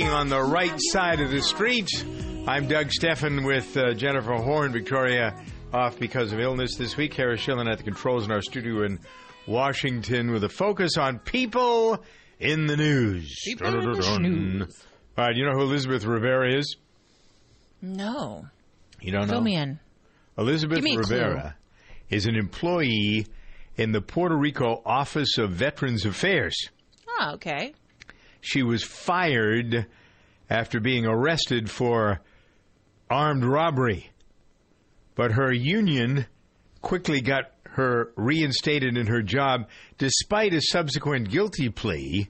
on the right side of the street. I'm Doug Steffen with uh, Jennifer Horn, Victoria off because of illness this week. Kara Schillen at the controls in our studio in Washington with a focus on people in the news. People in the Dun-dun-dun. All right, you know who Elizabeth Rivera is? No. You don't know? Fill me in. Elizabeth me Rivera is an employee in the Puerto Rico Office of Veterans Affairs. Oh, okay. She was fired after being arrested for armed robbery. But her union quickly got her reinstated in her job despite a subsequent guilty plea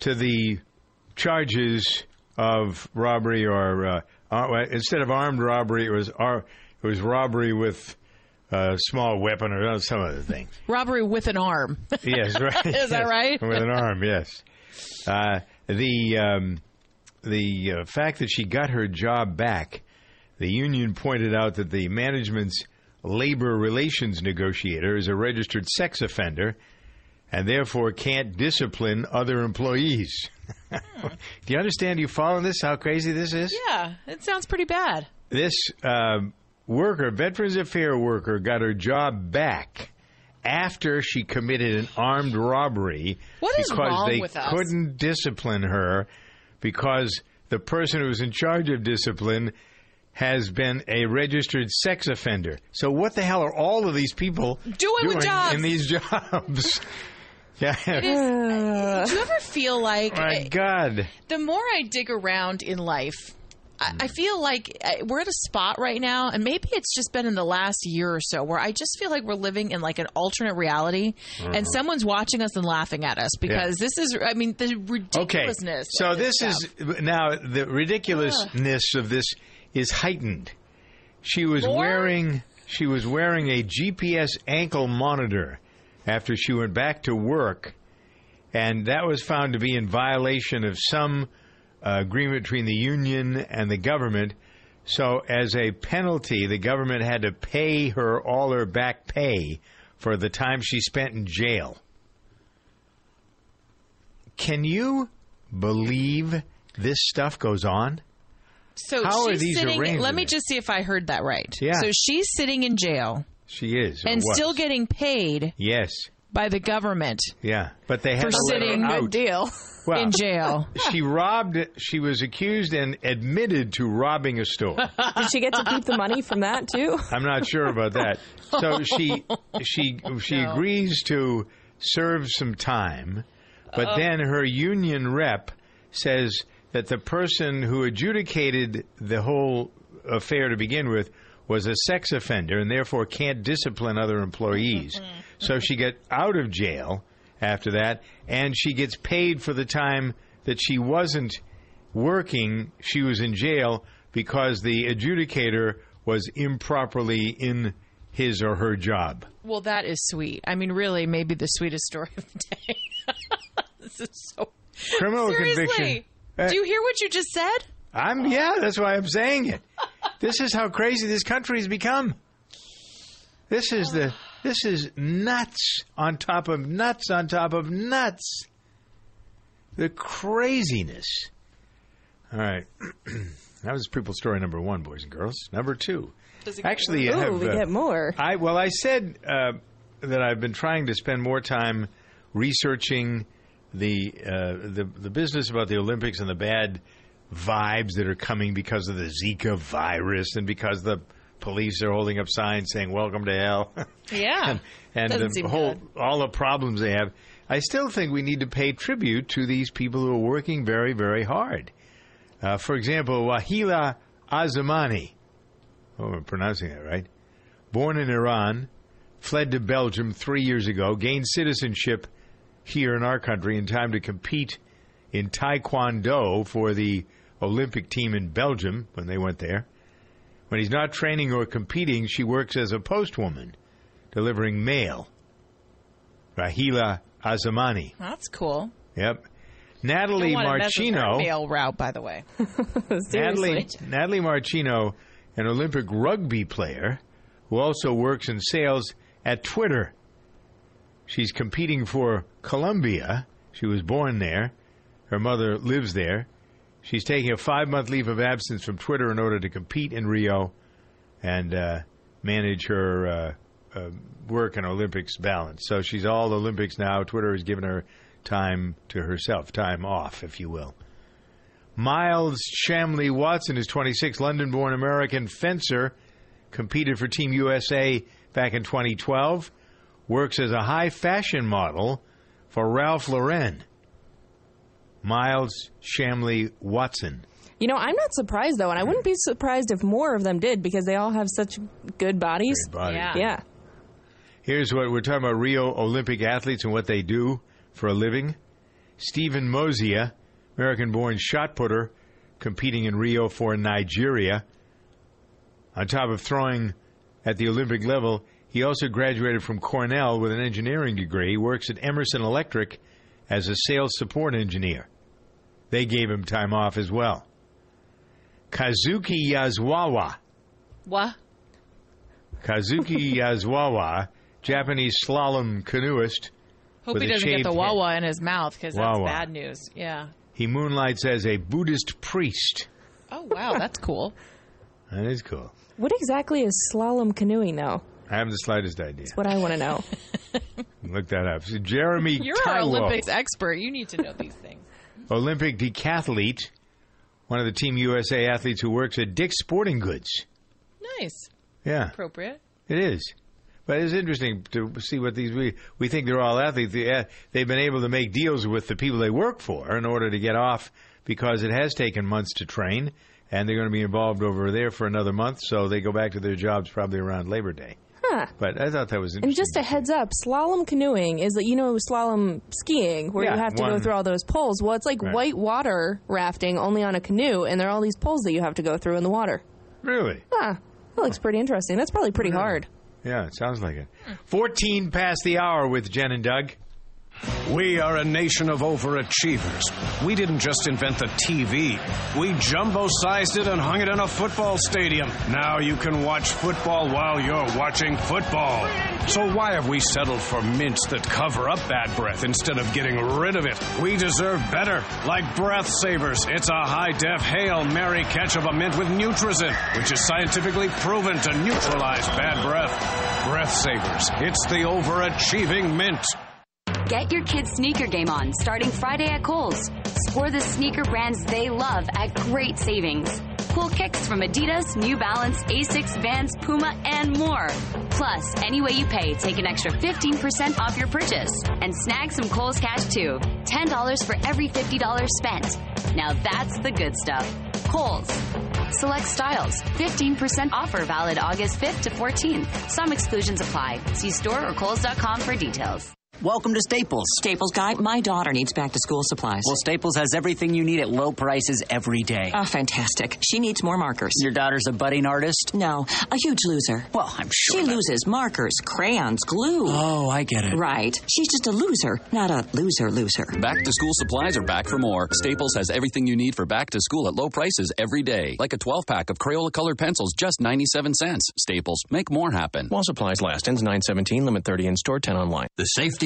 to the charges of robbery or uh, uh, instead of armed robbery it was ar- it was robbery with a small weapon or some other thing. Robbery with an arm. Yes, right. Is that right? With an arm, yes. Uh, the um, the uh, fact that she got her job back, the union pointed out that the management's labor relations negotiator is a registered sex offender and therefore can't discipline other employees. Do you understand? You following this? How crazy this is? yeah, it sounds pretty bad. this um, worker, Veterans Affairs worker, got her job back after she committed an armed robbery What is because wrong they with us? couldn't discipline her because the person who was in charge of discipline has been a registered sex offender. So what the hell are all of these people Doing with jobs? in these jobs? yeah. It is, do you ever feel like My eh, God. the more I dig around in life, I, I feel like uh, we're at a spot right now, and maybe it's just been in the last year or so where I just feel like we're living in like an alternate reality, and someone's watching us and laughing at us because this is, I mean, the ridiculousness. Okay. So of this is now the ridiculousness of this is heightened. She was More? wearing she was wearing a GPS ankle monitor after she went back to work, and that was found to be in violation of some Uh, agreement between the union and the government. So, as a penalty, the government had to pay her all her back pay for the time she spent in jail. Can you believe this stuff goes on? So How are she's these sitting. Let me just see if I heard that right. Yeah. So she's sitting in jail She is and was. still getting paid yes, by the government yeah, but they for had to let her sitting out. deal. Well, in jail. she robbed. She was accused and admitted to robbing a store. Did she get to keep the money from that too? I'm not sure about that. So she she she No. agrees to serve some time, but then her union rep says that the person who adjudicated the whole affair to begin with was a sex offender and therefore can't discipline other employees. so she got out of jail after that and she gets paid for the time that she wasn't working, she was in jail because the adjudicator was improperly in his or her job. Well, that is sweet. I mean, really, maybe the sweetest story of the day. this is so. Criminal Seriously, conviction. Uh, do you hear what you just said? I'm yeah, that's why I'm saying it. This is how crazy this country's become. This is the this is nuts on top of nuts on top of nuts. The craziness. All right. that was people story number 1, boys and girls. Number 2. Actually, I Ooh, have we uh, get more. I well, I said uh, that I've been trying to spend more time researching the uh, the the business about the Olympics and the bad vibes that are coming because of the Zika virus and because the police are holding up signs saying "Welcome to hell." Yeah. and and the whole good. all the problems they have. I still think we need to pay tribute to these people who are working very very hard. Uh, for example, Wahila Azamani. Oh, I'm pronouncing that right. Born in Iran, fled to Belgium three years ago, gained citizenship here in our country in time to compete in Taekwondo for the Olympic team in Belgium when they went there. When he's not training or competing, she works as a postwoman, delivering mail. Rahila Azamani. That's cool. Yep. Natalie Don't wanna mess with her Marchino. mail route, by the way. Natalie, Natalie Marchino, an Olympic rugby player who also works in sales at Twitter. She's competing for Colombia. She was born there. Her mother lives there. She's taking a five month leave of absence from Twitter in order to compete in Rio and uh, manage her uh, uh, work and Olympics balance. So she's all Olympics now. Twitter has given her time to herself, time off, if you will. Miles Chamley Watson is 26, London born American fencer, competed for Team USA back in 2012, works as a high fashion model for Ralph Lauren. Miles Chamley Watson. You know, I'm not surprised though, and I wouldn't be surprised if more of them did because they all have such good bodies. Great body. Yeah. Yeah. Here's what we're talking about Rio Olympic athletes and what they do for a living. Stephen Mozia, American born shot putter, competing in Rio for Nigeria. On top of throwing at the Olympic level, he also graduated from Cornell with an engineering degree. He works at Emerson Electric as a sales support engineer. They gave him time off as well. Kazuki Yazawa. What? Kazuki Yazawa, Japanese slalom canoeist. Hope he doesn't get the shaved head. wawa in his mouth because that's bad news. Yeah. He moonlights as a Buddhist priest. Oh wow, that's cool. That is cool. What exactly is slalom canoeing though? I haven't the slightest idea. That's what I want to know. Look that up. So Jeremy You're our Olympics expert. You need to know these things. Olympic decathlete, one of the Team USA athletes who works at Dick's Sporting Goods. Nice, Yeah, appropriate. it is. But it's interesting to see what these we we think they're all athletes. They, uh, they've been able to make deals with the people they work for in order to get off because it has taken months to train, and they're going to be involved over there for another month. So they go back to their jobs probably around Labor Day. Huh. But I thought that was interesting. And just a heads up, slalom canoeing is like you know slalom skiing where Yeah, you have to go through all those poles. Well, it's like Right. white water rafting only on a canoe, and there are all these poles that you have to go through in the water. really. Ah, that looks pretty interesting. That's probably pretty hard. Yeah, it sounds like it. 14 past the hour with Jen and Doug. We are a nation of overachievers. We didn't just invent the TV. We jumbo sized it and hung it in a football stadium. Now you can watch football while you're watching football. So why have we settled for mints that cover up bad breath instead of getting rid of it? We deserve better. Like Breath Savers, it's a high def Hail Mary catch of a mint with Nutrazin, which is scientifically proven to neutralize bad breath. Breath Savers, it's the overachieving mint. Get your kids' sneaker game on starting Friday at Kohl's. Explore the sneaker brands they love at great savings. Cool kicks from Adidas, New Balance, Asics, Vans, Puma, and more. Plus, any way you pay, take an extra 15% off your purchase. And snag some Kohl's cash too. $10 for every $50 spent. Now that's the good stuff. Kohl's. Select styles. 15% offer valid August 5th to 14th. Some exclusions apply. See store or Kohl's.com for details. Welcome to Staples. Staples guy, my daughter needs back to school supplies. Well, Staples has everything you need at low prices every day. oh, fantastic. She needs more markers. Your daughter's a budding artist? No, a huge loser. Well, I'm sure. She that- loses markers, crayons, glue. Oh, I get it. Right. She's just a loser, not a loser loser. Back to school supplies are back for more. Staples has everything you need for back to school at low prices every day. Like a 12 pack of Crayola colored pencils, just 97 cents. Staples, make more happen. While supplies last. Ends 917. Limit 30 in store, 10 online. The safety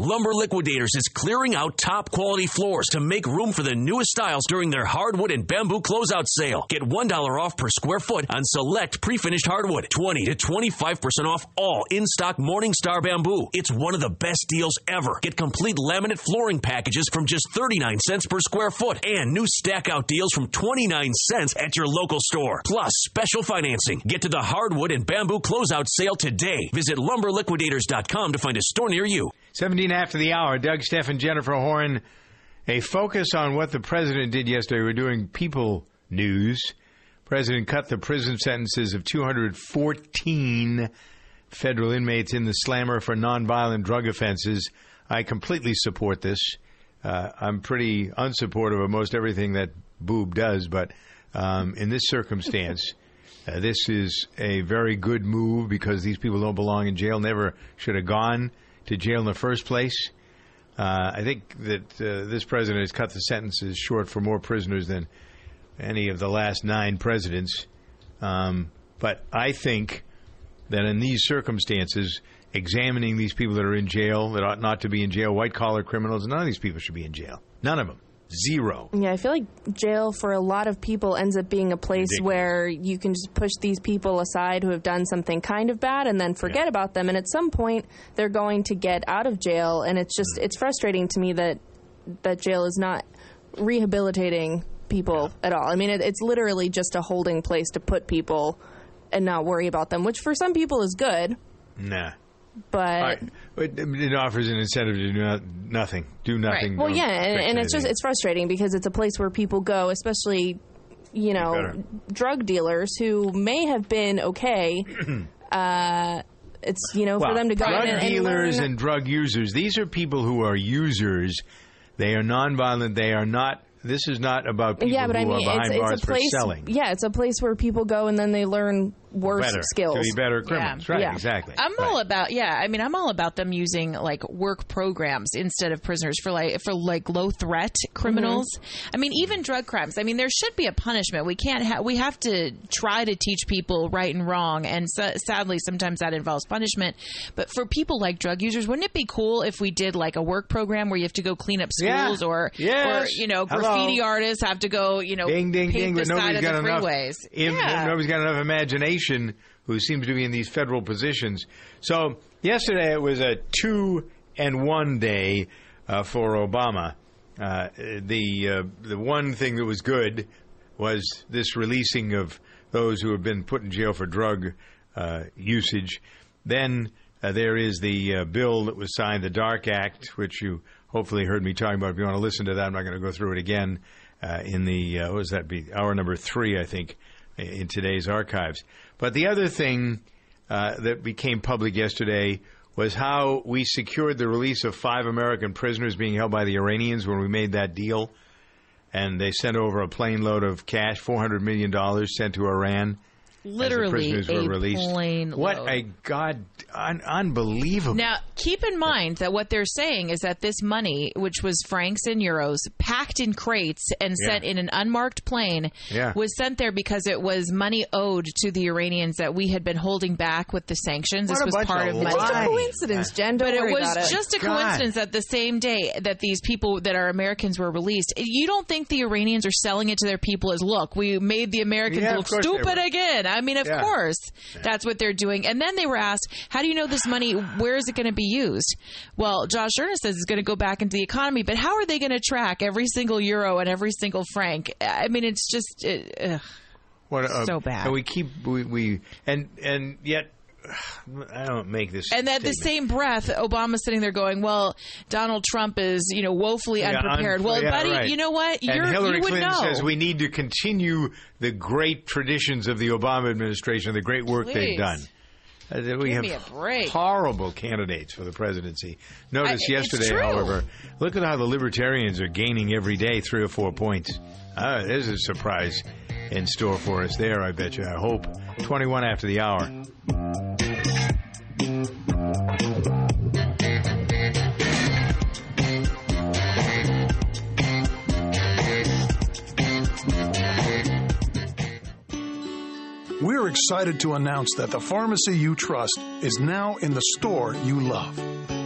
Lumber Liquidators is clearing out top quality floors to make room for the newest styles during their hardwood and bamboo closeout sale. Get $1 off per square foot on select pre-finished hardwood. 20 to 25% off all in-stock Morningstar bamboo. It's one of the best deals ever. Get complete laminate flooring packages from just 39 cents per square foot and new stack out deals from 29 cents at your local store. Plus special financing. Get to the hardwood and bamboo closeout sale today. Visit lumberliquidators.com to find a store near you. 17 after the hour. Doug, Steph, and Jennifer Horn a focus on what the president did yesterday. We're doing people news. President cut the prison sentences of 214 federal inmates in the slammer for nonviolent drug offenses. I completely support this. Uh, I'm pretty unsupportive of most everything that Boob does, but um, in this circumstance, uh, this is a very good move because these people don't belong in jail, never should have gone to jail in the first place. Uh, I think that uh, this president has cut the sentences short for more prisoners than any of the last nine presidents. Um, but I think that in these circumstances, examining these people that are in jail, that ought not to be in jail, white collar criminals, none of these people should be in jail. None of them. Zero. Yeah, I feel like jail for a lot of people ends up being a place Ridiculous. where you can just push these people aside who have done something kind of bad and then forget about them. And at some point, they're going to get out of jail. And it's just, mm. it's frustrating to me that that jail is not rehabilitating people at all. I mean, it, it's literally just a holding place to put people and not worry about them, which for some people is good. Nah. But right. It, it offers an incentive to do not, nothing. Do nothing. Well, yeah, and, and it's just it's frustrating because it's a place where people go, especially you know better. drug dealers who may have been okay. uh, it's you know well, for them to go drug in and, and dealers drug users. These are people who are users. They are nonviolent. They are not. This is not about people yeah, but who I mean, are behind it's, bars it's a place. for selling. Yeah, it's a place where people go and then they learn worse better, skills to be better criminals. Right? Yeah. Exactly. I'm all about yeah. I mean, I'm all about them using like work programs instead of prisoners for like for like low threat criminals. Mm-hmm. I mean, even drug crimes. I mean, there should be a punishment. We can't have. We have to try to teach people right and wrong, and sa- sadly, sometimes that involves punishment. But for people like drug users, wouldn't it be cool if we did like a work program where you have to go clean up Yeah. schools or Yes. or you know Hello. graffiti artists have to go you know ding, ding, paint ding. the But side nobody's of got the enough. freeways. im- yeah. Nobody's got enough imagination. Who seems to be in these federal positions? So yesterday it was a two and one day uh, for Obama. Uh, the uh, the one thing that was good was this releasing of those who have been put in jail for drug uh, usage. Then uh, there is the uh, bill that was signed, the Dark Act, which you hopefully heard me talking about. If you want to listen to that, I'm not going to go through it again in the what was that be hour number three, I think, in today's archives. But the other thing uh, that became public yesterday was how we secured the release of five American prisoners being held by the Iranians when we made that deal, and they sent over a plane load of cash, four hundred million dollars, sent to Iran. As the Literally prisoners were a released. plane What load. a god, un- unbelievable! Now, keep in mind that what they're saying is that this money, which was francs and euros, packed in crates and Yeah. sent in an unmarked plane, Yeah. was sent there because it was money owed to the Iranians that we had been holding back with the sanctions. What this was part of of money. It's just a coincidence, Jen. Don't But it was about it. just a God. coincidence that the same day that these people that are Americans were released, you don't think the Iranians are selling it to their people as, look, we made the Americans Yeah, look stupid were. Again. I mean, of Yeah. course, that's what they're doing. And then they were asked, how do you know this money, where is it going to be used? Well, Josh Earnest says it's going to go back into the economy, but how are they going to track every single euro and every single franc? I mean, it's just, it, ugh. What a, so uh, bad. And we keep we, we and and yet I don't make this. And at the same breath, Obama's sitting there going, "Well, Donald Trump is, you know, woefully Yeah, unprepared." un- well, yeah, buddy, right. you know what? You're, and Hillary you Clinton know. says we need to continue the great traditions of the Obama administration, the great work Please. they've done. Uh, we Give have me a break. horrible candidates for the presidency. Notice I- yesterday, however, look at how the libertarians are gaining every day three or four points. Uh, there's a surprise in store for us there, I bet you. I hope. 21 after the hour. We're excited to announce that the pharmacy you trust is now in the store you love.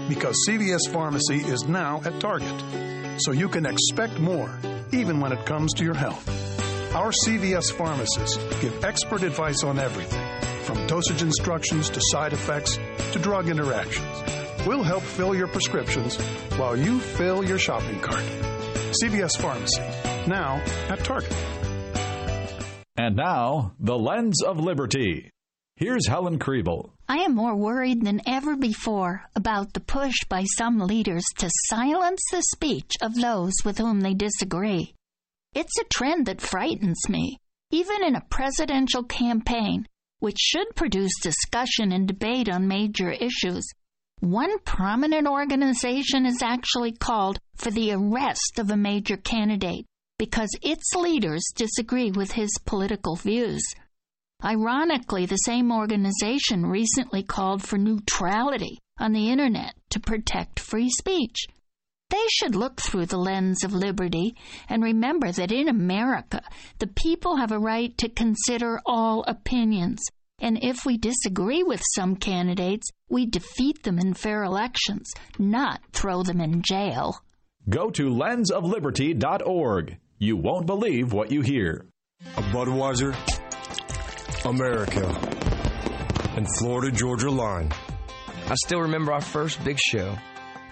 Because CVS Pharmacy is now at Target. So you can expect more, even when it comes to your health. Our CVS pharmacists give expert advice on everything, from dosage instructions to side effects to drug interactions. We'll help fill your prescriptions while you fill your shopping cart. CVS Pharmacy, now at Target. And now, the lens of liberty. Here's Helen Kriebel. I am more worried than ever before about the push by some leaders to silence the speech of those with whom they disagree. It's a trend that frightens me. Even in a presidential campaign, which should produce discussion and debate on major issues, one prominent organization has actually called for the arrest of a major candidate because its leaders disagree with his political views. Ironically, the same organization recently called for neutrality on the internet to protect free speech. They should look through the lens of liberty and remember that in America, the people have a right to consider all opinions. And if we disagree with some candidates, we defeat them in fair elections, not throw them in jail. Go to lensofliberty.org. You won't believe what you hear. A Budweiser, America, and Florida Georgia line. I still remember our first big show.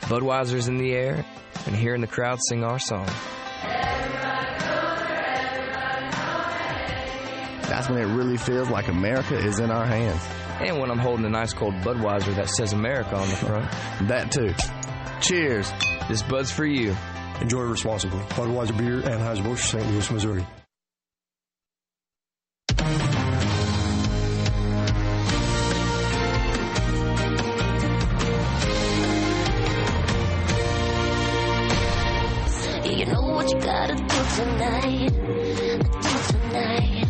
Budweiser's in the air, and hearing the crowd sing our song. That's when it really feels like America is in our hands. And when I'm holding an ice cold Budweiser that says America on the front. that too. Cheers. This Bud's for you. Enjoy responsibly. Budweiser Beer, Anheuser-Busch, St. Louis, Missouri. What you gotta do tonight. Do tonight.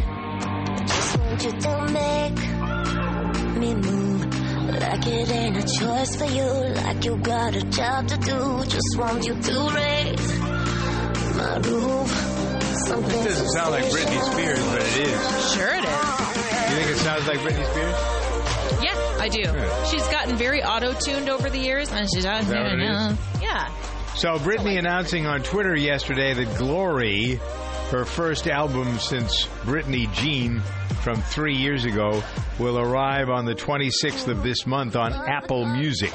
Just want you to make me move. Like it ain't a choice for you. Like you got a job to do. Just want you to raise my roof. Something It doesn't sound like Britney Spears, but it is. Sure it is. You think it sounds like Britney Spears? Yeah, I do. She's gotten very auto-tuned over the years, and she's out Is that what it is? Yeah. So Britney announcing on Twitter yesterday that Glory, her first album since Britney Jean from three years ago, will arrive on the 26th of this month on Apple Music.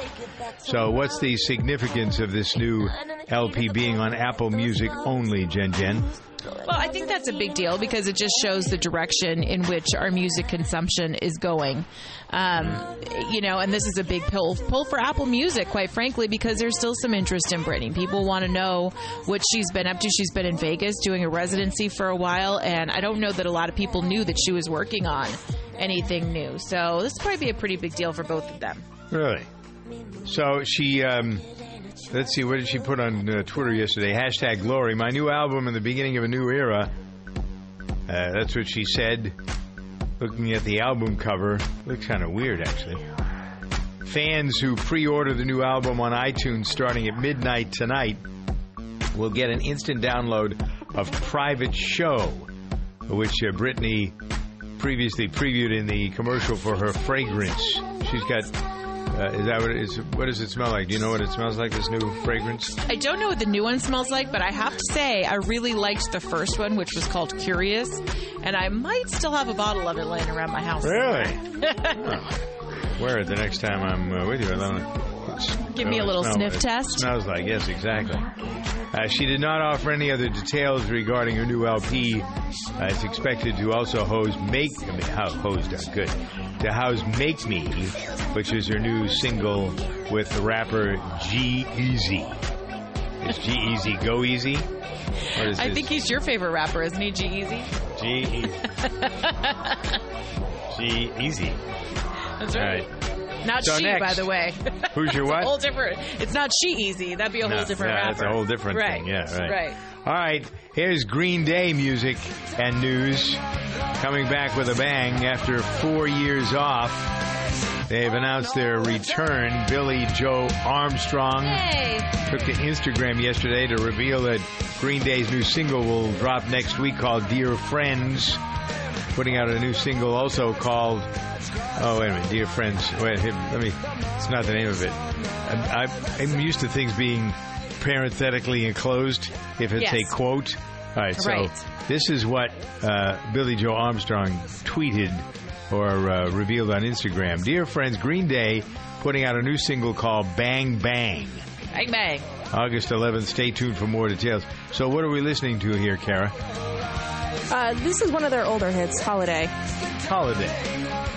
So what's the significance of this new LP being on Apple Music only, Jen Jen? Well, I think that's a big deal because it just shows the direction in which our music consumption is going. Um, you know, and this is a big pull, pull for Apple Music, quite frankly, because there's still some interest in Britney. People want to know what she's been up to. She's been in Vegas doing a residency for a while, and I don't know that a lot of people knew that she was working on anything new. So this probably be a pretty big deal for both of them. Really? So she, um, let's see, what did she put on uh, Twitter yesterday? Hashtag Glory, my new album in the beginning of a new era. Uh, that's what she said. Looking at the album cover, looks kind of weird actually. Fans who pre-order the new album on iTunes starting at midnight tonight will get an instant download of Private Show, which uh, Britney previously previewed in the commercial for her fragrance. She's got. Uh, is that what it is? What does it smell like? Do you know what it smells like? This new fragrance? I don't know what the new one smells like, but I have to say I really liked the first one, which was called Curious, and I might still have a bottle of it laying around my house. Really? Wear it the next time I'm uh, with you. Give me a little sniff it. test. Smells like yes, exactly. Uh, she did not offer any other details regarding her new LP. Uh, it's expected to also host "Make" I mean, are good to house "Make Me," which is her new single with the rapper G Easy. Is G Easy go easy? I this think he's your favorite rapper, isn't he, G-Eazy? G Easy? G-Eazy. That's right. Not So she, next, by the way. Who's your what? whole different. It's not she easy. That'd be a whole different yeah, rapper. that's a whole different right. thing. Yeah, right. Right. All right, here's Green Day music and news coming back with a bang after four years off. They've announced their return. Billie Joe Armstrong took to Instagram yesterday to reveal that Green Day's new single will drop next week called Dear Friends. Putting out a new single also called, oh, wait a minute, Dear Friends. Wait, let me, it's not the name of it. I, I, I'm used to things being parenthetically enclosed if it's a quote. All right, so Right. this is what uh, Billie Joe Armstrong tweeted or uh, revealed on Instagram. Dear friends, Green Day putting out a new single called Bang Bang. Bang bang. August 11th. Stay tuned for more details. So, what are we listening to here, Kara? Uh, this is one of their older hits, Holiday. Holiday.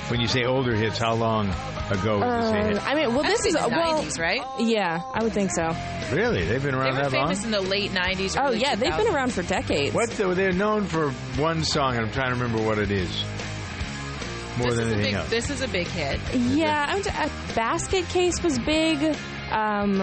When you say older hits, how long ago was this a Uh, hit? I mean, well, Has this is the well, 90s, right? Yeah, I would think so. Really? They've been They around were that long? famous in the late 90s. Oh early yeah, they've been around for decades. What the, they're known for one song, and I'm trying to remember what it is. More This than is, a anything big, else. this is a big hit. Yeah, I would, a basket case was big. Um,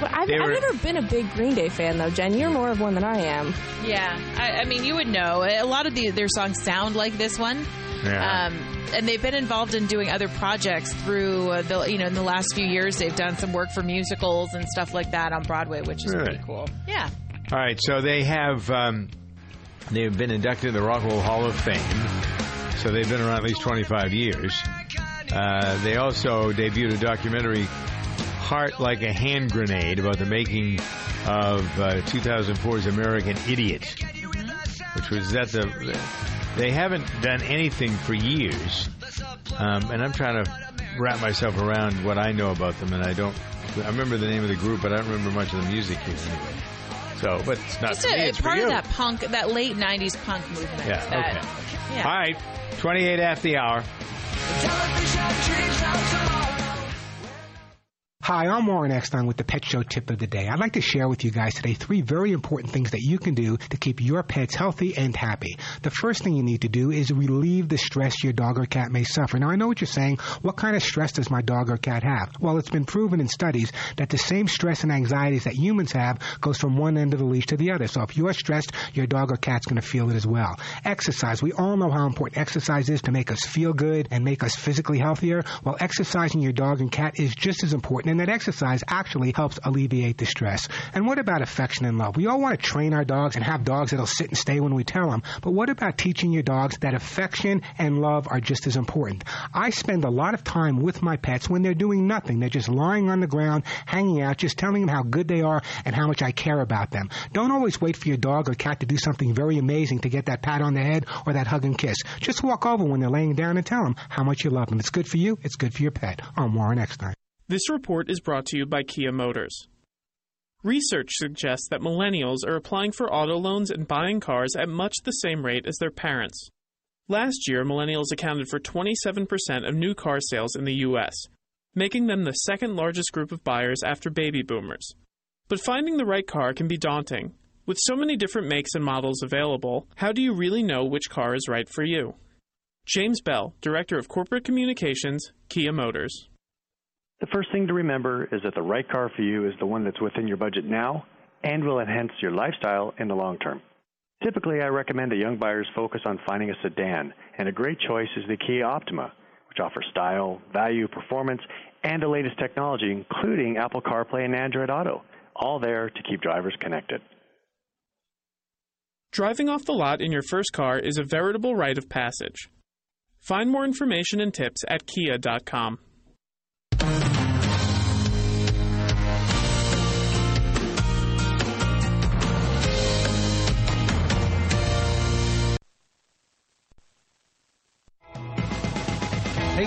but I've, They I've were- never been a big Green Day fan though. Jen, you're more of one than I am. Yeah, I, I mean, you would know. A lot of the, their songs sound like this one. Yeah. Um, and they've been involved in doing other projects through uh, the you know in the last few years. They've done some work for musicals and stuff like that on Broadway, which is Really? pretty cool. Yeah. All right, so they have um, they've been inducted into the Rock and Roll Hall of Fame. So they've been around at least 25 years. Uh, they also debuted a documentary, "Heart Like a Hand Grenade," about the making of uh, 2004's American Idiot, which was that the. They haven't done anything for years, um, and I'm trying to wrap myself around what I know about them, and I don't. I remember the name of the group, but I don't remember much of the music here anyway. So, but it's not Just for me, a, it's for part of that punk, that late '90s punk movement. Yeah, that, okay. Yeah. All right, 28 after the hour. Hi, I'm Warren Eckstein with the Pet Show Tip of the Day. I'd like to share with you guys today three very important things that you can do to keep your pets healthy and happy. The first thing you need to do is relieve the stress your dog or cat may suffer. Now, I know what you're saying. What kind of stress does my dog or cat have? Well, it's been proven in studies that the same stress and anxieties that humans have goes from one end of the leash to the other. So if you're stressed, your dog or cat's going to feel it as well. Exercise. We all know how important exercise is to make us feel good and make us physically healthier. Well, exercising your dog and cat is just as important, and that exercise actually helps alleviate the stress. And what about affection and love? We all want to train our dogs and have dogs that'll sit and stay when we tell them. But what about teaching your dogs that affection and love are just as important? I spend a lot of time with my pets when they're doing nothing. They're just lying on the ground, hanging out, just telling them how good they are and how much I care about them. Don't always wait for your dog or cat to do something very amazing to get that pat on the head or that hug and kiss. Just walk over when they're laying down and tell them how much you love them. It's good for you. It's good for your pet. I'm Warren Eckstein. This report is brought to you by Kia Motors. Research suggests that millennials are applying for auto loans and buying cars at much the same rate as their parents. Last year, millennials accounted for 27% of new car sales in the U.S., making them the second largest group of buyers after baby boomers. But finding the right car can be daunting. With so many different makes and models available, how do you really know which car is right for you? James Bell, Director of Corporate Communications, Kia Motors. The first thing to remember is that the right car for you is the one that's within your budget now and will enhance your lifestyle in the long term. Typically, I recommend that young buyers focus on finding a sedan, and a great choice is the Kia Optima, which offers style, value, performance, and the latest technology, including Apple CarPlay and Android Auto, all there to keep drivers connected. Driving off the lot in your first car is a veritable rite of passage. Find more information and tips at kia.com.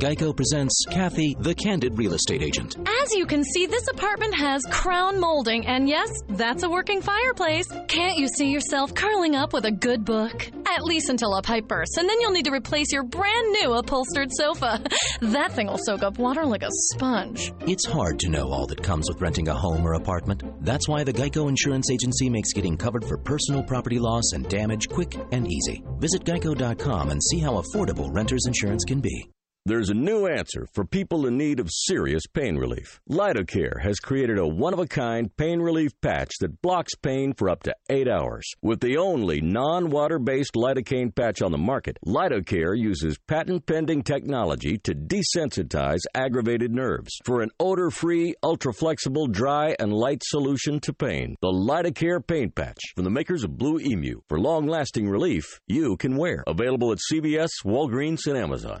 Geico presents Kathy, the Candid Real Estate Agent. As you can see, this apartment has crown molding, and yes, that's a working fireplace. Can't you see yourself curling up with a good book? At least until a pipe bursts, and then you'll need to replace your brand new upholstered sofa. that thing will soak up water like a sponge. It's hard to know all that comes with renting a home or apartment. That's why the Geico Insurance Agency makes getting covered for personal property loss and damage quick and easy. Visit geico.com and see how affordable renter's insurance can be. There's a new answer for people in need of serious pain relief. Lidocare has created a one of a kind pain relief patch that blocks pain for up to eight hours. With the only non water based lidocaine patch on the market, Lidocare uses patent pending technology to desensitize aggravated nerves for an odor free, ultra flexible, dry, and light solution to pain. The Lidocare pain patch from the makers of Blue Emu. For long lasting relief, you can wear. Available at CVS, Walgreens, and Amazon.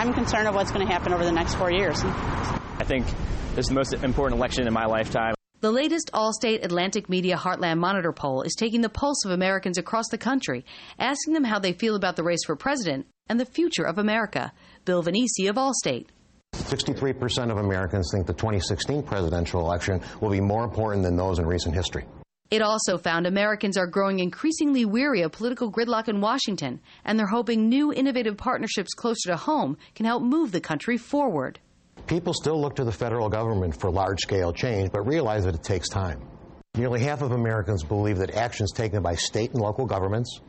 I'm concerned of what's going to happen over the next four years. I think this is the most important election in my lifetime. The latest Allstate Atlantic Media Heartland Monitor poll is taking the pulse of Americans across the country, asking them how they feel about the race for president and the future of America. Bill Venisi of Allstate. 63% of Americans think the 2016 presidential election will be more important than those in recent history. It also found Americans are growing increasingly weary of political gridlock in Washington, and they're hoping new innovative partnerships closer to home can help move the country forward. People still look to the federal government for large scale change, but realize that it takes time. Nearly half of Americans believe that actions taken by state and local governments,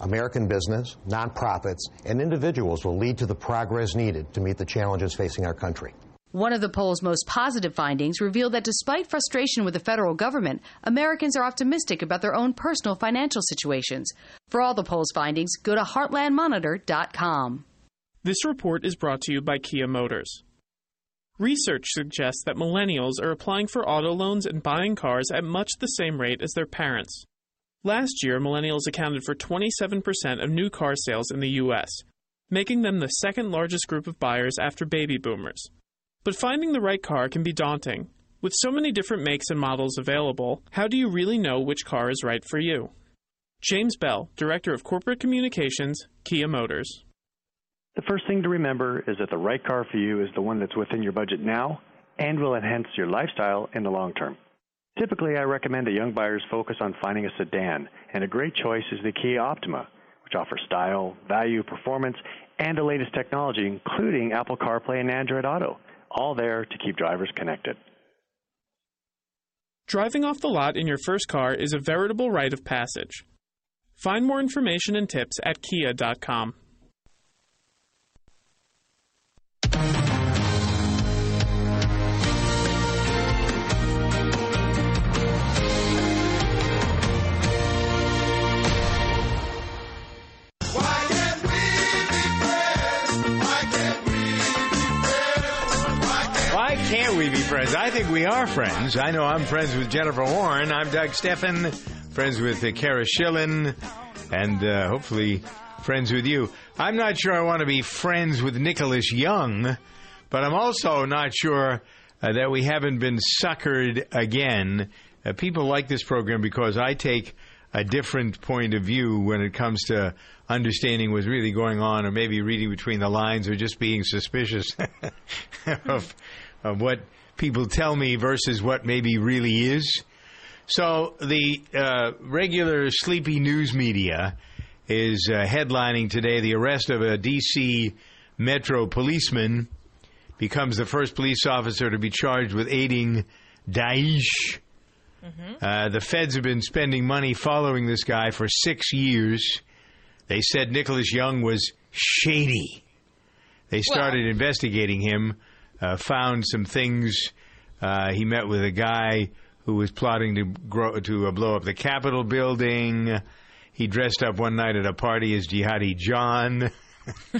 American business, nonprofits, and individuals will lead to the progress needed to meet the challenges facing our country. One of the poll's most positive findings revealed that despite frustration with the federal government, Americans are optimistic about their own personal financial situations. For all the poll's findings, go to heartlandmonitor.com. This report is brought to you by Kia Motors. Research suggests that millennials are applying for auto loans and buying cars at much the same rate as their parents. Last year, millennials accounted for 27% of new car sales in the U.S., making them the second largest group of buyers after baby boomers. But finding the right car can be daunting. With so many different makes and models available, how do you really know which car is right for you? James Bell, Director of Corporate Communications, Kia Motors. The first thing to remember is that the right car for you is the one that's within your budget now and will enhance your lifestyle in the long term. Typically, I recommend that young buyers focus on finding a sedan, and a great choice is the Kia Optima, which offers style, value, performance, and the latest technology, including Apple CarPlay and Android Auto all there to keep drivers connected. Driving off the lot in your first car is a veritable rite of passage. Find more information and tips at kia.com. friends? I think we are friends. I know I'm friends with Jennifer Warren. I'm Doug Steffen, friends with uh, Kara Schillen, and uh, hopefully friends with you. I'm not sure I want to be friends with Nicholas Young, but I'm also not sure uh, that we haven't been suckered again. Uh, people like this program because I take a different point of view when it comes to understanding what's really going on, or maybe reading between the lines, or just being suspicious of, of what people tell me versus what maybe really is. So the uh, regular sleepy news media is uh, headlining today the arrest of a D.C. Metro policeman becomes the first police officer to be charged with aiding Daesh. Uh, the feds have been spending money following this guy for six years. They said Nicholas Young was shady. They started investigating him, uh, found some things. Uh, he met with a guy who was plotting to grow, to uh, blow up the Capitol building. He dressed up one night at a party as Jihadi John.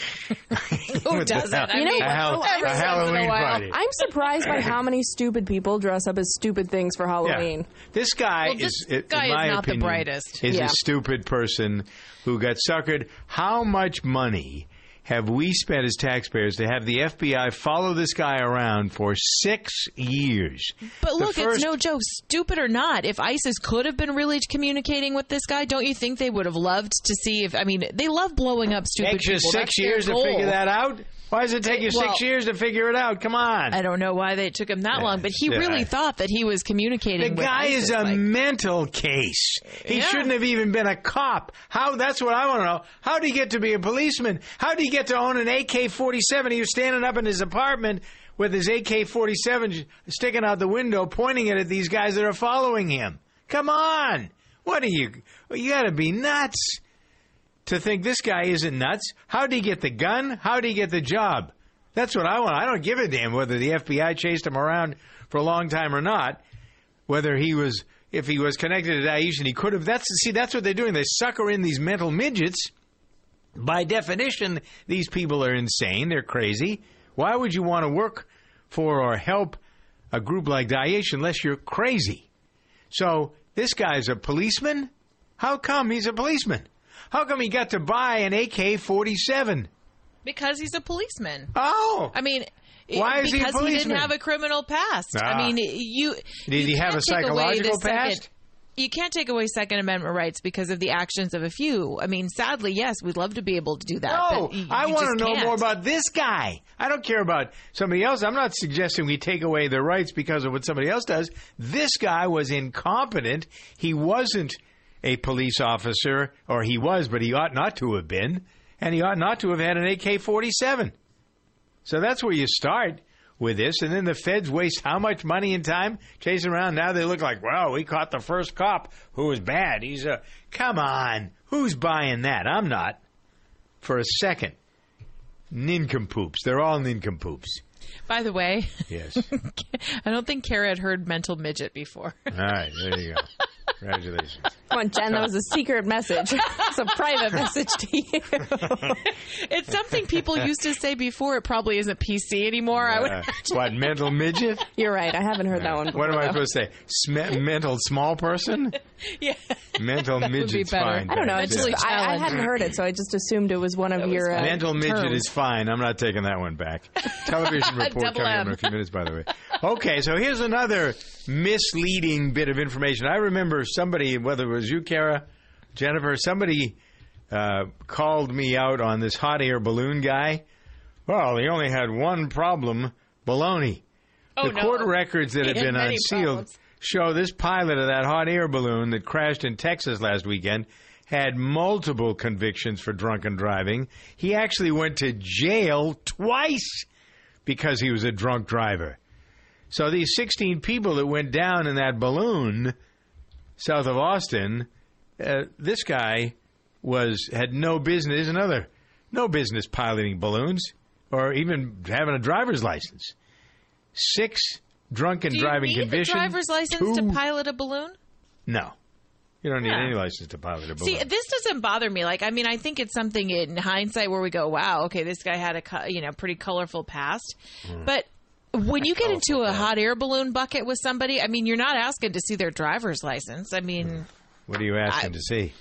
Who doesn't? The, you know, a, hal- a Halloween a party. I'm surprised by how many stupid people dress up as stupid things for Halloween. This guy Well, this is, in guy is my not the opinion, brightest. Is Yeah. a stupid person who got suckered. How much money have we spent as taxpayers to have the FBI follow this guy around for six years? But The look, first- it's no joke. Stupid or not, if ISIS could have been really communicating with this guy, don't you think they would have loved to see if? I mean, they love blowing up stupid Takes you people. six That's years to figure that out. Why does it take you Well- six years to figure it out? Come on. I don't know why they took him that long, but he Yeah. really thought that he was communicating. The guy ISIS, is a like- mental case. He Yeah. shouldn't have even been a cop. How? That's what I want to know. How did he get to be a policeman? How did he get to own an AK-47? He was standing up in his apartment with his AK-47 sticking out the window, pointing it at these guys that are following him. Come on! What are you? You got to be nuts to think this guy isn't nuts. How did he get the gun? How did he get the job? That's what I want. I don't give a damn whether the FBI chased him around for a long time or not. Whether he was, if he was connected to Daesh and he could have. That's see, that's what they're doing. They sucker in these mental midgets. By definition, these people are insane. They're crazy. Why would you want to work for or help a group like Daesh unless you're crazy? So this guy's a policeman. How come he's a policeman? How come he got to buy an AK 47? because he's a policeman. Oh, I mean, Why is he a because he, policeman? didn't have a criminal past. Ah. I mean, you Did he you have a take away the psychological second- past? You can't take away Second Amendment rights because of the actions of a few. I mean, sadly, yes, we'd love to be able to do that. No, you, I want to know can't. more about this guy. I don't care about somebody else. I'm not suggesting we take away their rights because of what somebody else does. This guy was incompetent. He wasn't a police officer, or he was, but he ought not to have been, and he ought not to have had an AK 47. So that's where you start with this, and then the feds waste how much money and time chasing around? Now they look like, well, we caught the first cop who was bad. He's a come on, who's buying that? I'm not. For a second, nincompoops. They're all nincompoops. By the way, Yes. I don't think Kara had heard mental midget before. all right, there you go. Congratulations. Come on, Jen, that was a secret message. It's a private message to you. it's something people used to say before. It probably isn't PC anymore. I would Uh, what mental midget? You're right. I haven't heard that one before. What am I supposed to say? Sm- mental small person? Yeah. Mental That would be midget's better. fine. I don't know. I, just, Yeah. I, I hadn't heard it, so I just assumed it was one of your uh, Mental midget is fine. I'm not taking that one back. Television report coming up M. in a few minutes, by the way. Okay, so here's another misleading bit of information. I remember somebody, whether it was you, Kara, Jennifer, somebody uh, called me out on this hot air balloon guy. Well, he only had one problem baloney. Oh, the no. court records that He have been unsealed problems. show this pilot of that hot air balloon that crashed in Texas last weekend had multiple convictions for drunken driving. He actually went to jail twice because he was a drunk driver. So these 16 people that went down in that balloon south of Austin, uh, this guy was had no business, another no business piloting balloons or even having a driver's license. Six drunken Do you driving convictions. driver's license two- to pilot a balloon? No, you don't need Yeah. any license to pilot a balloon. See, this doesn't bother me. Like, I mean, I think it's something in hindsight where we go, "Wow, okay, this guy had a you know pretty colorful past." Hmm. But when you get into a hot air balloon bucket with somebody, I mean, you're not asking to see their driver's license. I mean, what are you asking to see?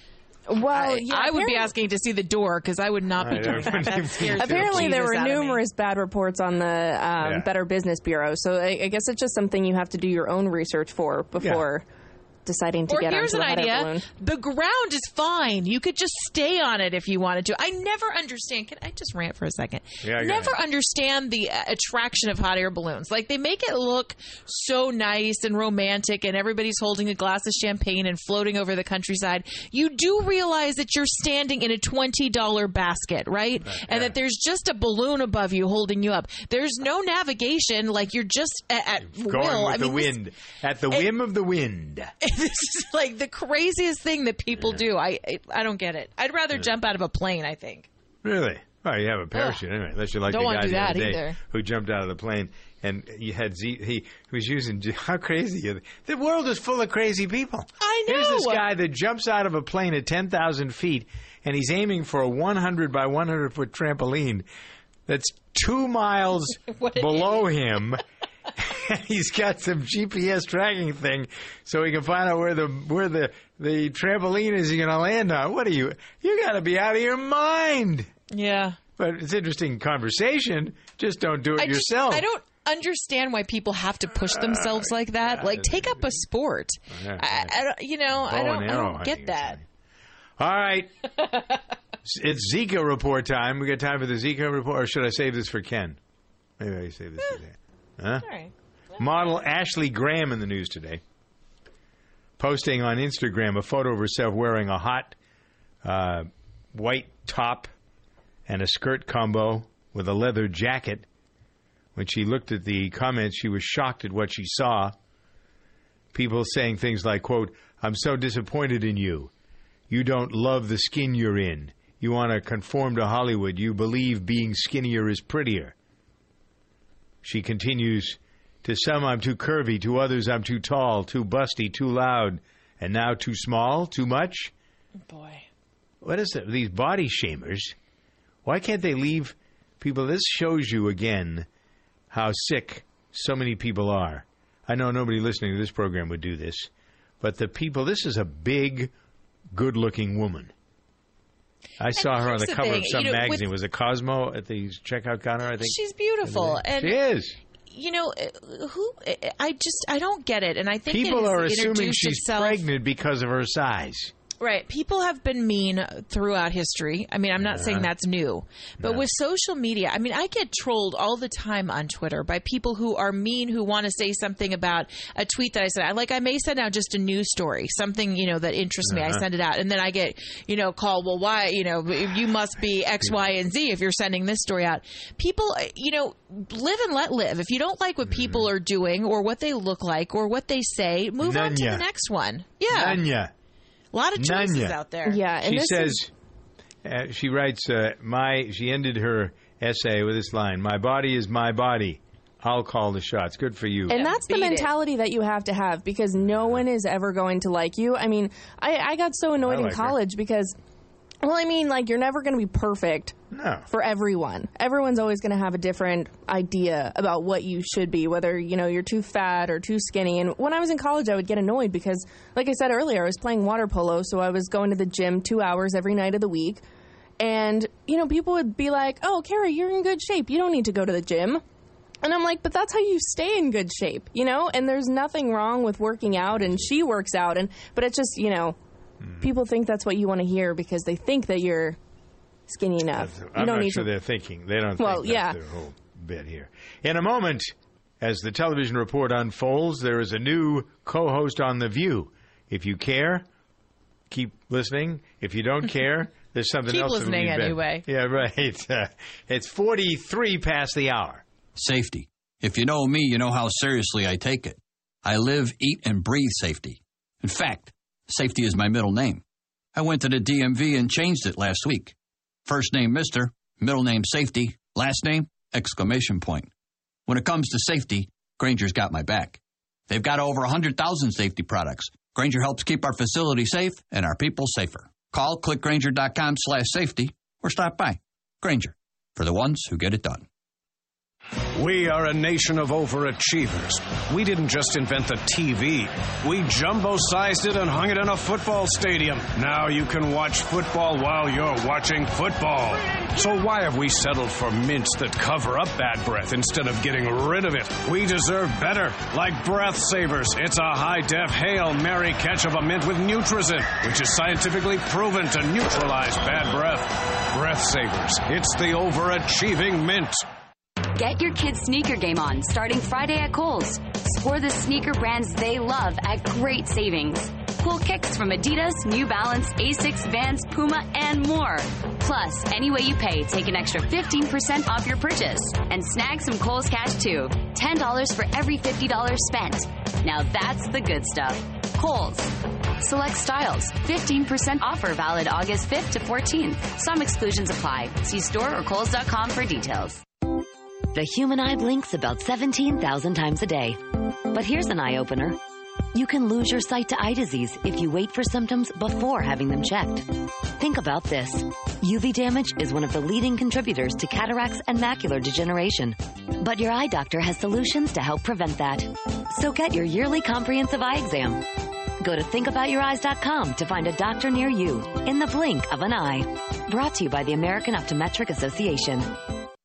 Well, I, yeah, I would be asking to see the door because I would not be I doing don't- that. That Apparently, there were out of me. numerous bad reports on the um, Yeah. Better Business Bureau. So I, I guess it's just something you have to do your own research for before deciding to Or get here's onto an a hot air idea: balloon. the ground is fine. You could just stay on it if you wanted to. I never understand. Can I just rant for a second? Yeah, go never understand the uh, attraction of hot air balloons. Like they make it look so nice and romantic, and everybody's holding a glass of champagne and floating over the countryside. You do realize that you're standing in a twenty dollar basket, right? And that there's just a balloon above you holding you up. There's no navigation. Like you're just at, at Going will. with I the mean, this- wind, at the whim of the wind. this is like the craziest thing that people do. I I- don't get it. I'd rather jump out of a plane. I think. Really? Well, you have a parachute anyway. Unless you're like Don't the guy do the that other day either. who jumped out of the plane and you had Z. He was using. How crazy! The world is full of crazy people. I know. Here's this guy that jumps out of a plane at ten thousand feet and he's aiming for a 100 by 100 foot trampoline that's two miles below him. he's got some GPS tracking thing, so he can find out where the where the the trampoline is. To land on. What are you? You got to be out of your mind. Yeah. But it's interesting conversation. Just don't do it I just- yourself. I don't understand why people have to push themselves like that. Like take up a sport. Yeah, I, I don't, you know, I don't, and I don't get that. All right. it's Zika report time. We got time for the Zika report, or should I save this for Ken? Maybe I save this for eh. Ken. Huh? Model Ashley Graham in the news today, posting on Instagram a photo of herself wearing a hot uh, white top and a skirt combo with a leather jacket. When she looked at the comments, she was shocked at what she saw. People saying things like, quote, I'm so disappointed in you. You don't love the skin you're in. You want to conform to Hollywood. You believe being skinnier is prettier. She continues, To some, I'm too curvy. To others, I'm too tall, too busty, too loud. And now too small, too much? Oh, boy. What is it? These body shamers. Why can't they leave people? This shows you again how sick so many people are. I know nobody listening to this program would do this, but the people, this is a big, good looking woman. I saw her on the the cover thing, of some you know, with- magazine. Was it Cosmo at the checkout counter? I think She's beautiful, and she is. You know, uh, who? I just I don't get it, and I think People are assuming she's itself. pregnant because of her size. Right. People have been mean throughout history. I mean, I'm not saying Uh-huh. that's new. But with social media, I mean, I get trolled all the time on Twitter by people who are mean who want to say something about a tweet that I said. I like I may send out just a news story, something, you know, that interests me. I Uh-huh. send it out and then I get, you know, called, well, why, you know, you must be X, Y, and Z if you're sending this story out. People, uh, you know, live and let live. If you don't like what people are doing or what they look like or what they say, move on to the next one. Yeah. A lot of choices Nanya. out there. she says, uh, she writes, uh, my. She ended her essay with this line: "My body is my body. I'll call the shots. Good for you." And that's the beat it. mentality that you have to have because no one is ever going to like you. I mean, I, I got so annoyed I in like her. college because, well, I mean, like, you're never going to be perfect No. for everyone. Everyone's always going to have a different idea about what you should be, whether, you know, you're too fat or too skinny. And when I was in college, I would get annoyed because, like I said earlier, I was playing water polo, so I was going to the gym two hours every night of the week. And, you know, people would be like, oh, Carrie, you're in good shape. You don't need to go to the gym. And I'm like, but that's how you stay in good shape, you know? And there's nothing wrong with working out and she works out and but it's just, you know, Hmm. people think that's what you want to hear because they think that you're skinny enough. you I'm don't not need sure to they're thinking. They don't Well, think yeah. that's their whole bit here. In a moment, as the television report unfolds, there is a new co-host on The View. If you care, keep listening. If you don't care, there's something Keep else. that'll listening be better. anyway. Yeah, right. Uh, it's 43 past the hour. Safety. If you know me, you know how seriously I take it. I live, eat, and breathe safety. In fact, safety is my middle name. I went to the DMV and changed it last week. First name Mr., middle name Safety, last name exclamation point. When it comes to safety, Grainger's got my back. They've got over 100,000 safety products. Grainger helps keep our facility safe and our people safer. Call clickgrainger.com slash safety or stop by. Granger, for the ones who get it done. We are a nation of overachievers. We didn't just invent the TV. We jumbo-sized it and hung it in a football stadium. Now you can watch football while you're watching football. So why have we settled for mints that cover up bad breath instead of getting rid of it? We deserve better. Like Breath Savers, it's a high-def Hail Mary catch of a mint with Nutrazin, which is scientifically proven to neutralize bad breath. Breath Savers, it's the overachieving mint. Get your kids' sneaker game on starting Friday at Kohl's. Score the sneaker brands they love at great savings. Cool kicks from Adidas, New Balance, Asics, Vans, Puma, and more. Plus, any way you pay, take an extra 15% off your purchase. And snag some Kohl's cash too. $10 for every $50 spent. Now that's the good stuff. Kohl's. Select styles. 15% offer valid August 5th to 14th. Some exclusions apply. See store or Kohl's.com for details. The human eye blinks about 17,000 times a day. But here's an eye opener. You can lose your sight to eye disease if you wait for symptoms before having them checked. Think about this. UV damage is one of the leading contributors to cataracts and macular degeneration. But your eye doctor has solutions to help prevent that. So get your yearly comprehensive eye exam. Go to thinkaboutyoureyes.com to find a doctor near you in the blink of an eye. Brought to you by the American Optometric Association.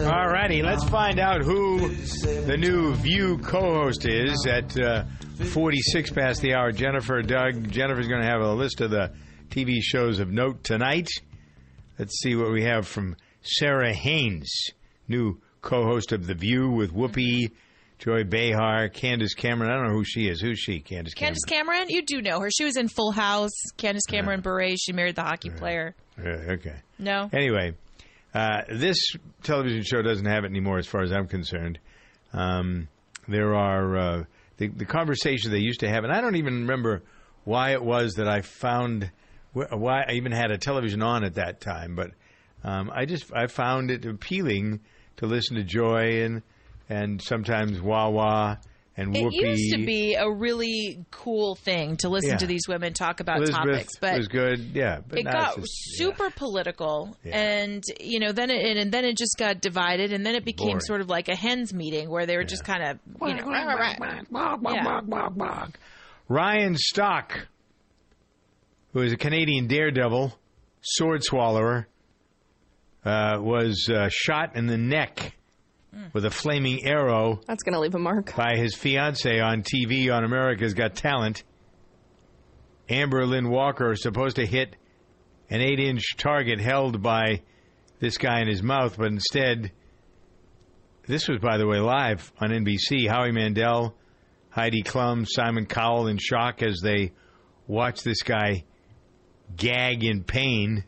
All righty, let's find out who the new View co-host is at uh, 46 past the hour. Jennifer, Doug. Jennifer's going to have a list of the TV shows of note tonight. Let's see what we have from Sara Haines, new co-host of The View with Whoopi, Joy Behar, Candace Cameron. I don't know who she is. Who's she? Candace Cameron. Candace Cameron, you do know her. She was in Full House. Candace Cameron Bure. She married the hockey player. Yeah, okay. No. Anyway, uh, this television show doesn't have it anymore, as far as I'm concerned. Um, there are uh, the the conversation they used to have, and I don't even remember why it was that I found wh- why I even had a television on at that time, but um, I just I found it appealing to listen to Joy and and sometimes Wawa and It Whoopi. used to be a really cool thing to listen Yeah. to these women talk about Elizabeth topics, but it was good, yeah. But it got just, super political, and you know, then it and then it just got divided, and then it became Boring. sort of like a hens meeting where they were just kind of, you know, rah, rah, rah. Yeah. Ryan Stock, who is a Canadian daredevil, sword swallower, uh, was uh, shot in the neck with a flaming arrow That's going to leave a mark. by his fiancee on TV on America's Got Talent. Amber Lynn Walker is supposed to hit an eight inch target held by this guy in his mouth, but instead, this was, by the way, live on NBC. Howie Mandel, Heidi Klum, Simon Cowell in shock as they watch this guy gag in pain.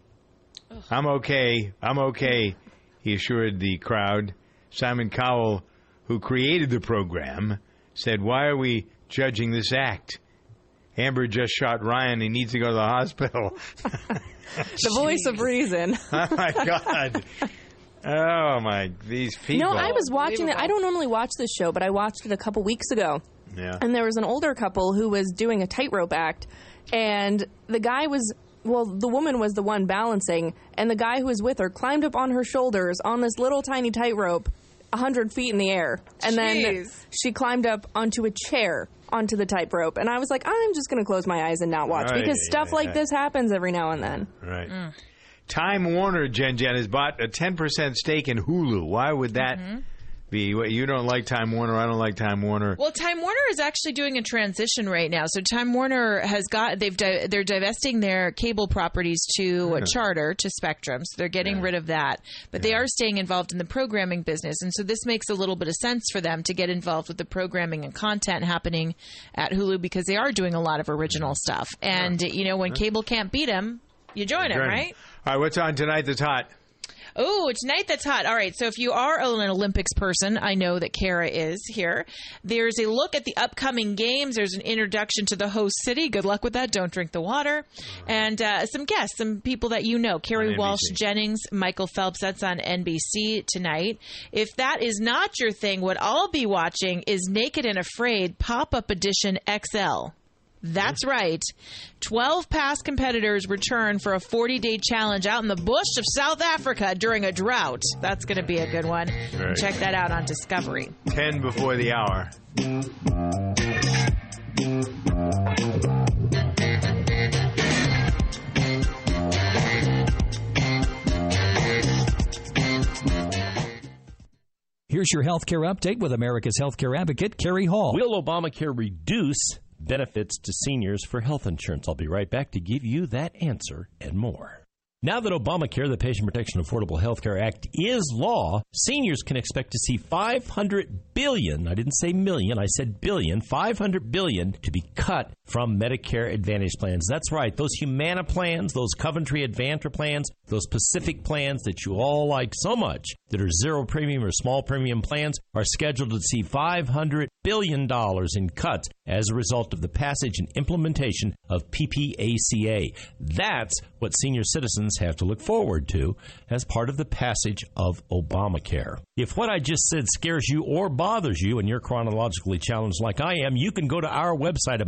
I'm okay. I'm okay, he assured the crowd. Simon Cowell, who created the program, said, Why are we judging this act? Amber just shot Ryan. He needs to go to the hospital. The voice of reason. oh, my God. Oh, my. These people. No, I was watching it. I don't normally watch this show, but I watched it a couple weeks ago. Yeah. And there was an older couple who was doing a tightrope act, and the guy was. Well, the woman was the one balancing, and the guy who was with her climbed up on her shoulders on this little tiny tightrope, a hundred feet in the air, and then she climbed up onto a chair onto the tightrope. And I was like, I'm just going to close my eyes and not watch Right, because stuff yeah, like yeah. this happens every now and then. Right. Mm. Time Warner, Jen Jen, has bought a 10% stake in Hulu. Why would that be? What, you don't like Time Warner. I don't like Time Warner. Well, Time Warner is actually doing a transition right now. So Time Warner has got they've di- they're divesting their cable properties to a Charter to Spectrum. So they're getting rid of that, but they are staying involved in the programming business, and so this makes a little bit of sense for them to get involved with the programming and content happening at Hulu because they are doing a lot of original stuff. And you know, when cable can't beat them, you join them, right? All right, what's on tonight that's hot? Oh, tonight that's hot. All right. So if you are an Olympics person, I know that Kara is here. There's a look at the upcoming games. There's an introduction to the host city. Good luck with that. Don't drink the water. And uh, some guests, some people that you know. Kerri Walsh Jennings, Michael Phelps. That's on NBC tonight. If that is not your thing, what I'll be watching is Naked and Afraid Pop Up Edition XL. That's right. 12 past competitors return for a 40 day challenge out in the bush of South Africa during a drought. That's going to be a good one. Right. Check that out on Discovery. 10 before the hour. Here's your healthcare update with America's healthcare advocate, Kerry Hall. Will Obamacare reduce benefits to seniors for health insurance? I'll be right back to give you that answer and more. Now that Obamacare, the Patient Protection Affordable Health Care Act, is law, seniors can expect to see 500 billion, I didn't say million, I said billion, 500 billion to be cut from Medicare Advantage plans. That's right, those Humana plans, those Coventry Advantra plans, those Pacific plans that you all like so much that are zero premium or small premium plans are scheduled to see $500 billion in cuts as a result of the passage and implementation of PPACA. That's what senior citizens have to look forward to as part of the passage of Obamacare. If what I just said scares you or bothers you and you're chronologically challenged like I am, you can go to our website,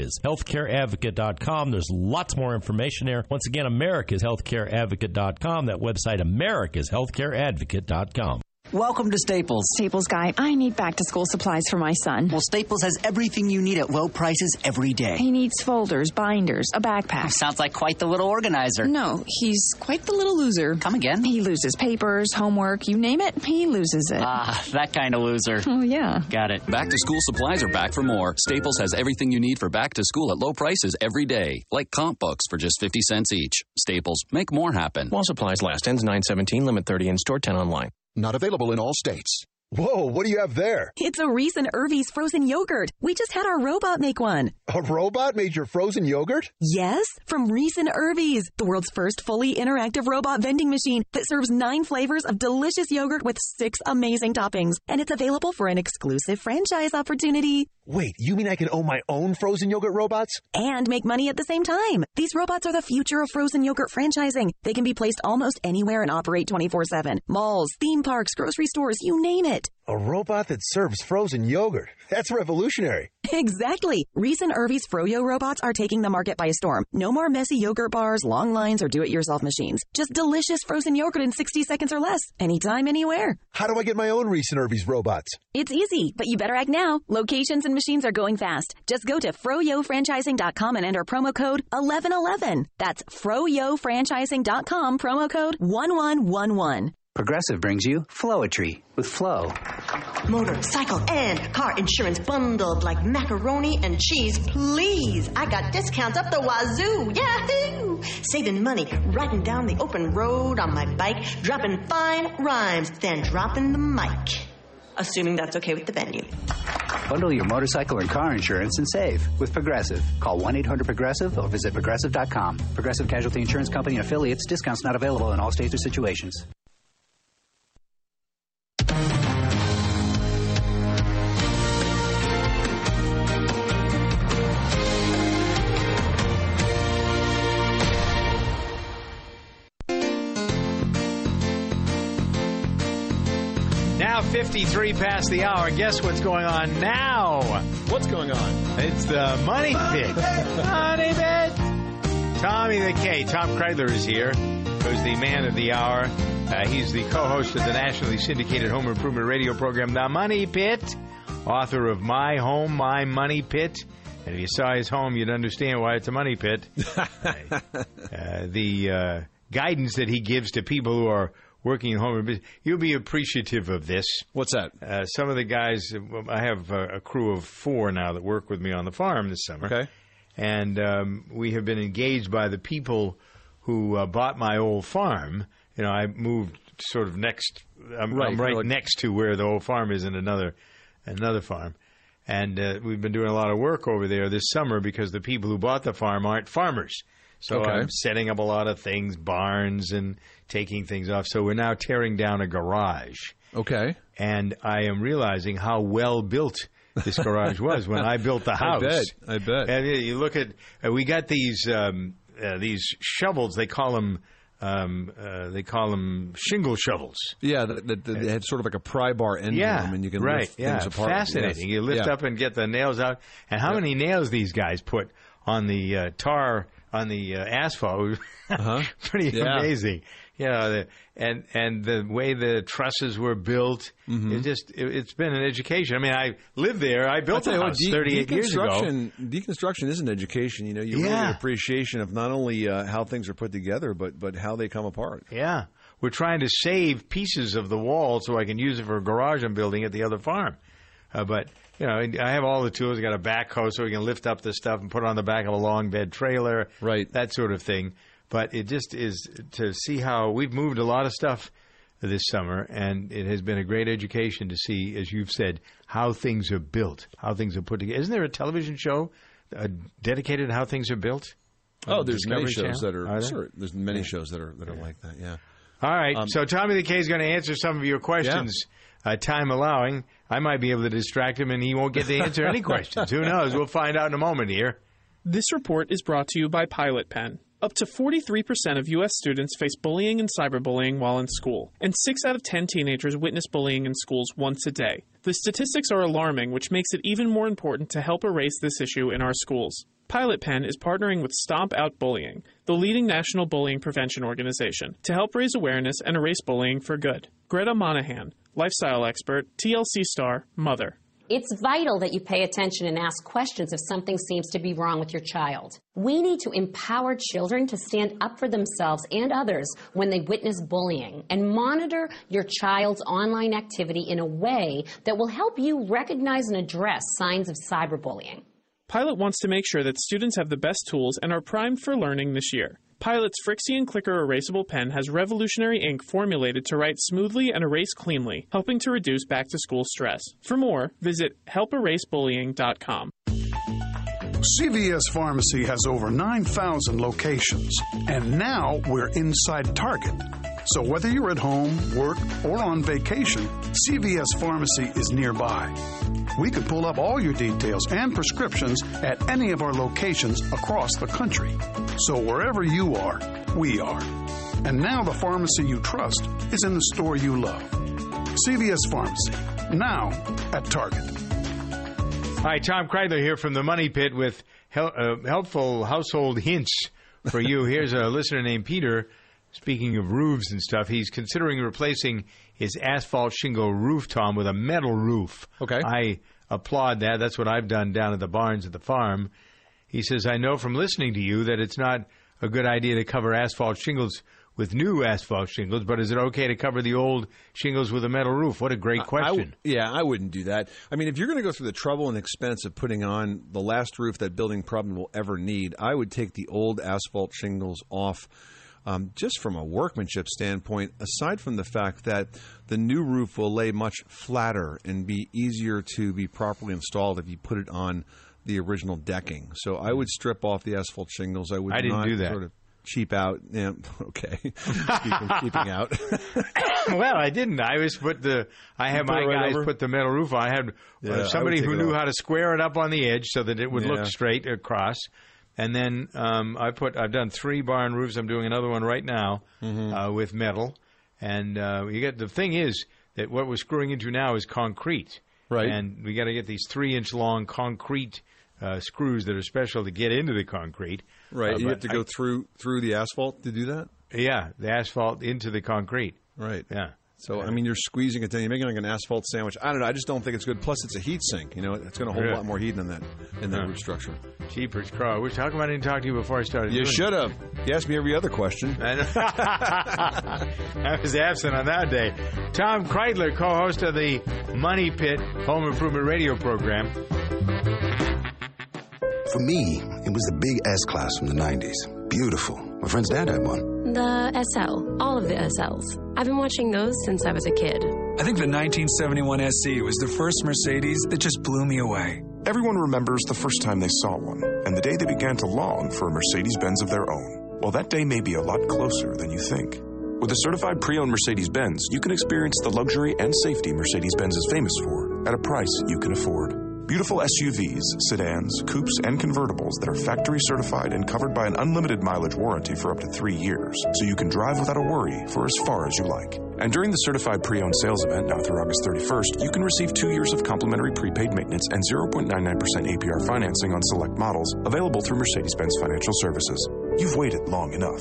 americashealthcareadvocate.com. There's lots more information there. Once again, americashealthcareadvocate.com. That website, americashealthcareadvocate.com. Welcome to Staples. Staples guy, I need back to school supplies for my son. Well, Staples has everything you need at low prices every day. He needs folders, binders, a backpack. Sounds like quite the little organizer. No, he's quite the little loser. Come again? He loses papers, homework, you name it, he loses it. Ah, that kind of loser. Oh, yeah. Got it. Back to school supplies are back for more. Staples has everything you need for back to school at low prices every day, like comp books for just 50 cents each. Staples, make more happen. While supplies last, ends 917, limit 30 in store, 10 online. Not available in all states. Whoa, what do you have there? It's a Reis and Irvy's frozen yogurt. We just had our robot make one. A robot made your frozen yogurt? Yes, from Reis and Irvy's, the world's first fully interactive robot vending machine that serves nine flavors of delicious yogurt with six amazing toppings. And it's available for an exclusive franchise opportunity. Wait, you mean I can own my own frozen yogurt robots? And make money at the same time. These robots are the future of frozen yogurt franchising. They can be placed almost anywhere and operate 24 7. Malls, theme parks, grocery stores, you name it. A robot that serves frozen yogurt. That's revolutionary. Exactly. Reis and Irvy's Froyo robots are taking the market by storm. No more messy yogurt bars, long lines, or do it yourself machines. Just delicious frozen yogurt in 60 seconds or less. Anytime, anywhere. How do I get my own Reis and Irvy's robots? It's easy, but you better act now. Locations and machines are going fast. Just go to froyofranchising.com and enter promo code 1111. That's froyofranchising.com, promo code 1111. Progressive brings you Flowetry with Flow. Motorcycle and car insurance bundled like macaroni and cheese, please. I got discounts up the wazoo. Yahoo! Saving money, riding down the open road on my bike, dropping fine rhymes, then dropping the mic. Assuming that's okay with the venue. Bundle your motorcycle and car insurance and save with Progressive. Call 1 800 Progressive or visit progressive.com. Progressive Casualty Insurance Company and affiliates. Discounts not available in all states or situations. 53 past the hour. Guess what's going on now? What's going on? It's the Money Pit. money Pit. Tommy the K. Tom Kraeutler is here, who's the man of the hour. Uh, he's the co-host of the nationally syndicated home improvement radio program, The Money Pit, author of My Home, My Money Pit. And if you saw his home, you'd understand why it's a money pit. uh, the uh, guidance that he gives to people who are working at home you'll be appreciative of this. What's that? Uh, some of the guys, I have a, a, crew of four now that work with me on the farm this summer. Okay. And um, we have been engaged by the people who uh, bought my old farm. You know, I moved sort of next. I'm right, I'm right like, next to where the old farm is in another another farm. And uh, we've been doing a lot of work over there this summer because the people who bought the farm aren't farmers. So okay. I'm setting up a lot of things, barns and taking things off. So we're now tearing down a garage. Okay. And I am realizing how well built this garage was when I built the house. I bet. I bet. And you look at uh, we got these um, uh, these shovels. They call them. Um, uh, they call them shingle shovels. Yeah, that, they had sort of like a pry bar end yeah, to them, and you can right, lift yeah, things apart. Fascinating. Yes. You lift yeah. up and get the nails out. And how yeah. many nails these guys put on the uh, tar on the uh, asphalt? uh-huh. Pretty yeah. amazing. You know, the, and and the way the trusses were built, mm-hmm. it just it, has been an education. I mean, I lived there. I built a house de- 38 years ago. Deconstruction is an education. You know, you yeah. really appreciation of not only uh, how things are put together, but but how they come apart. Yeah, we're trying to save pieces of the wall so I can use it for a garage I'm building at the other farm. Uh, but you know, I have all the tools. I got a backhoe so we can lift up the stuff and put it on the back of a long bed trailer, right? That sort of thing. But it just is to see how we've moved a lot of stuff this summer, and it has been a great education to see, as you've said, how things are built, how things are put together. Isn't there a television show uh, dedicated to how things are built? Oh, on there's many shows Channel? that are, there? sure. There's many Yeah. shows that are that are like that. Yeah. All right. Um, so Tommy the K is going to answer some of your questions, uh, time allowing. I might be able to distract him, and he won't get to answer any questions. Who knows? We'll find out in a moment here. This report is brought to you by Pilot Pen. Up to 43% of U.S. students face bullying and cyberbullying while in school, and 6 out of 10 teenagers witness bullying in schools once a day. The statistics are alarming, which makes it even more important to help erase this issue in our schools. Pilot Pen is partnering with Stomp Out Bullying, the leading national bullying prevention organization, to help raise awareness and erase bullying for good. Gretta Monahan, lifestyle expert, TLC star, mother. It's vital that you pay attention and ask questions if something seems to be wrong with your child. We need to empower children to stand up for themselves and others when they witness bullying and monitor your child's online activity in a way that will help you recognize and address signs of cyberbullying. Pilot wants to make sure that students have the best tools and are primed for learning this year. Pilot's Frixion Clicker erasable pen has revolutionary ink formulated to write smoothly and erase cleanly, helping to reduce back to school stress. For more, visit helperasebullying.com. CVS Pharmacy has over 9,000 locations, and now we're inside Target. So whether you're at home, work, or on vacation, CVS Pharmacy is nearby. We could pull up all your details and prescriptions at any of our locations across the country. So wherever you are, we are. And now the pharmacy you trust is in the store you love. CVS Pharmacy, now at Target. Hi, Tom Kraeutler here from the Money Pit with hel- uh, helpful household hints for you. Here's a listener named Peter. Speaking of roofs and stuff, he's considering replacing his asphalt shingle roof, Tom, with a metal roof. Okay. I applaud that. That's what I've done down at the barns at the farm. He says, I know from listening to you that it's not a good idea to cover asphalt shingles with new asphalt shingles, but is it okay to cover the old shingles with a metal roof? What a great I- I question. w- yeah, I wouldn't do that. I mean, if you're going to go through the trouble and expense of putting on the last roof that building probably will ever need, I would take the old asphalt shingles off. Um, just from a workmanship standpoint, aside from the fact that the new roof will lay much flatter and be easier to be properly installed if you put it on the original decking. So I would strip off the asphalt shingles. I would I didn't not do that. sort of cheap out. Yeah, okay, keeping, keeping out. well, I didn't. I was put the. I had my right guys over? put the metal roof on. I had uh, Yeah, I would somebody take who knew how to square it up on the edge so that it would Yeah. look straight across. And then um, I put. I've done three barn roofs. I'm doing another one right now Mm-hmm. uh, with metal. And uh, you get the thing is that what we're screwing into now is concrete. Right. And we got to get these three inch long concrete uh, screws that are special to get into the concrete. Right, Uh, you have to go I- through through the asphalt to do that. Yeah, the asphalt into the concrete. Right. Yeah. So I mean, you're squeezing it down. You're making like an asphalt sandwich. I don't know. I just don't think it's good. Plus, it's a heat sink. You know, it's going to hold Yeah. a lot more heat than that in that Yeah. roof structure. Jeepers, Crow. I wish how come I didn't talk to you before I started? You should have. You asked me every other question. I was absent on that day. Tom Kraeutler, co-host of the Money Pit Home Improvement Radio program. For me, it was the big S class from the 90s. Beautiful. My friend's dad had one. The SL, all of the SLs. I've been watching those since I was a kid. I think the 1971 SC was the first Mercedes that just blew me away. Everyone remembers the first time they saw one, and the day they began to long for a Mercedes Benz of their own. Well, that day may be a lot closer than you think. With a certified pre owned Mercedes Benz, you can experience the luxury and safety Mercedes Benz is famous for at a price you can afford. Beautiful SUVs, sedans, coupes, and convertibles that are factory certified and covered by an unlimited mileage warranty for up to three years, so you can drive without a worry for as far as you like. And during the certified pre owned sales event now through August 31st, you can receive two years of complimentary prepaid maintenance and 0.99% APR financing on select models available through Mercedes Benz Financial Services. You've waited long enough.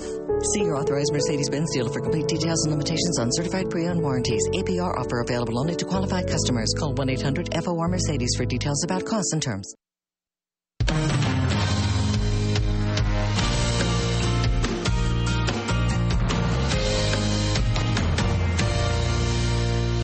See your authorized Mercedes-Benz dealer for complete details and limitations on certified pre-owned warranties. APR offer available only to qualified customers. Call 1-800-FOR-Mercedes for details about costs and terms.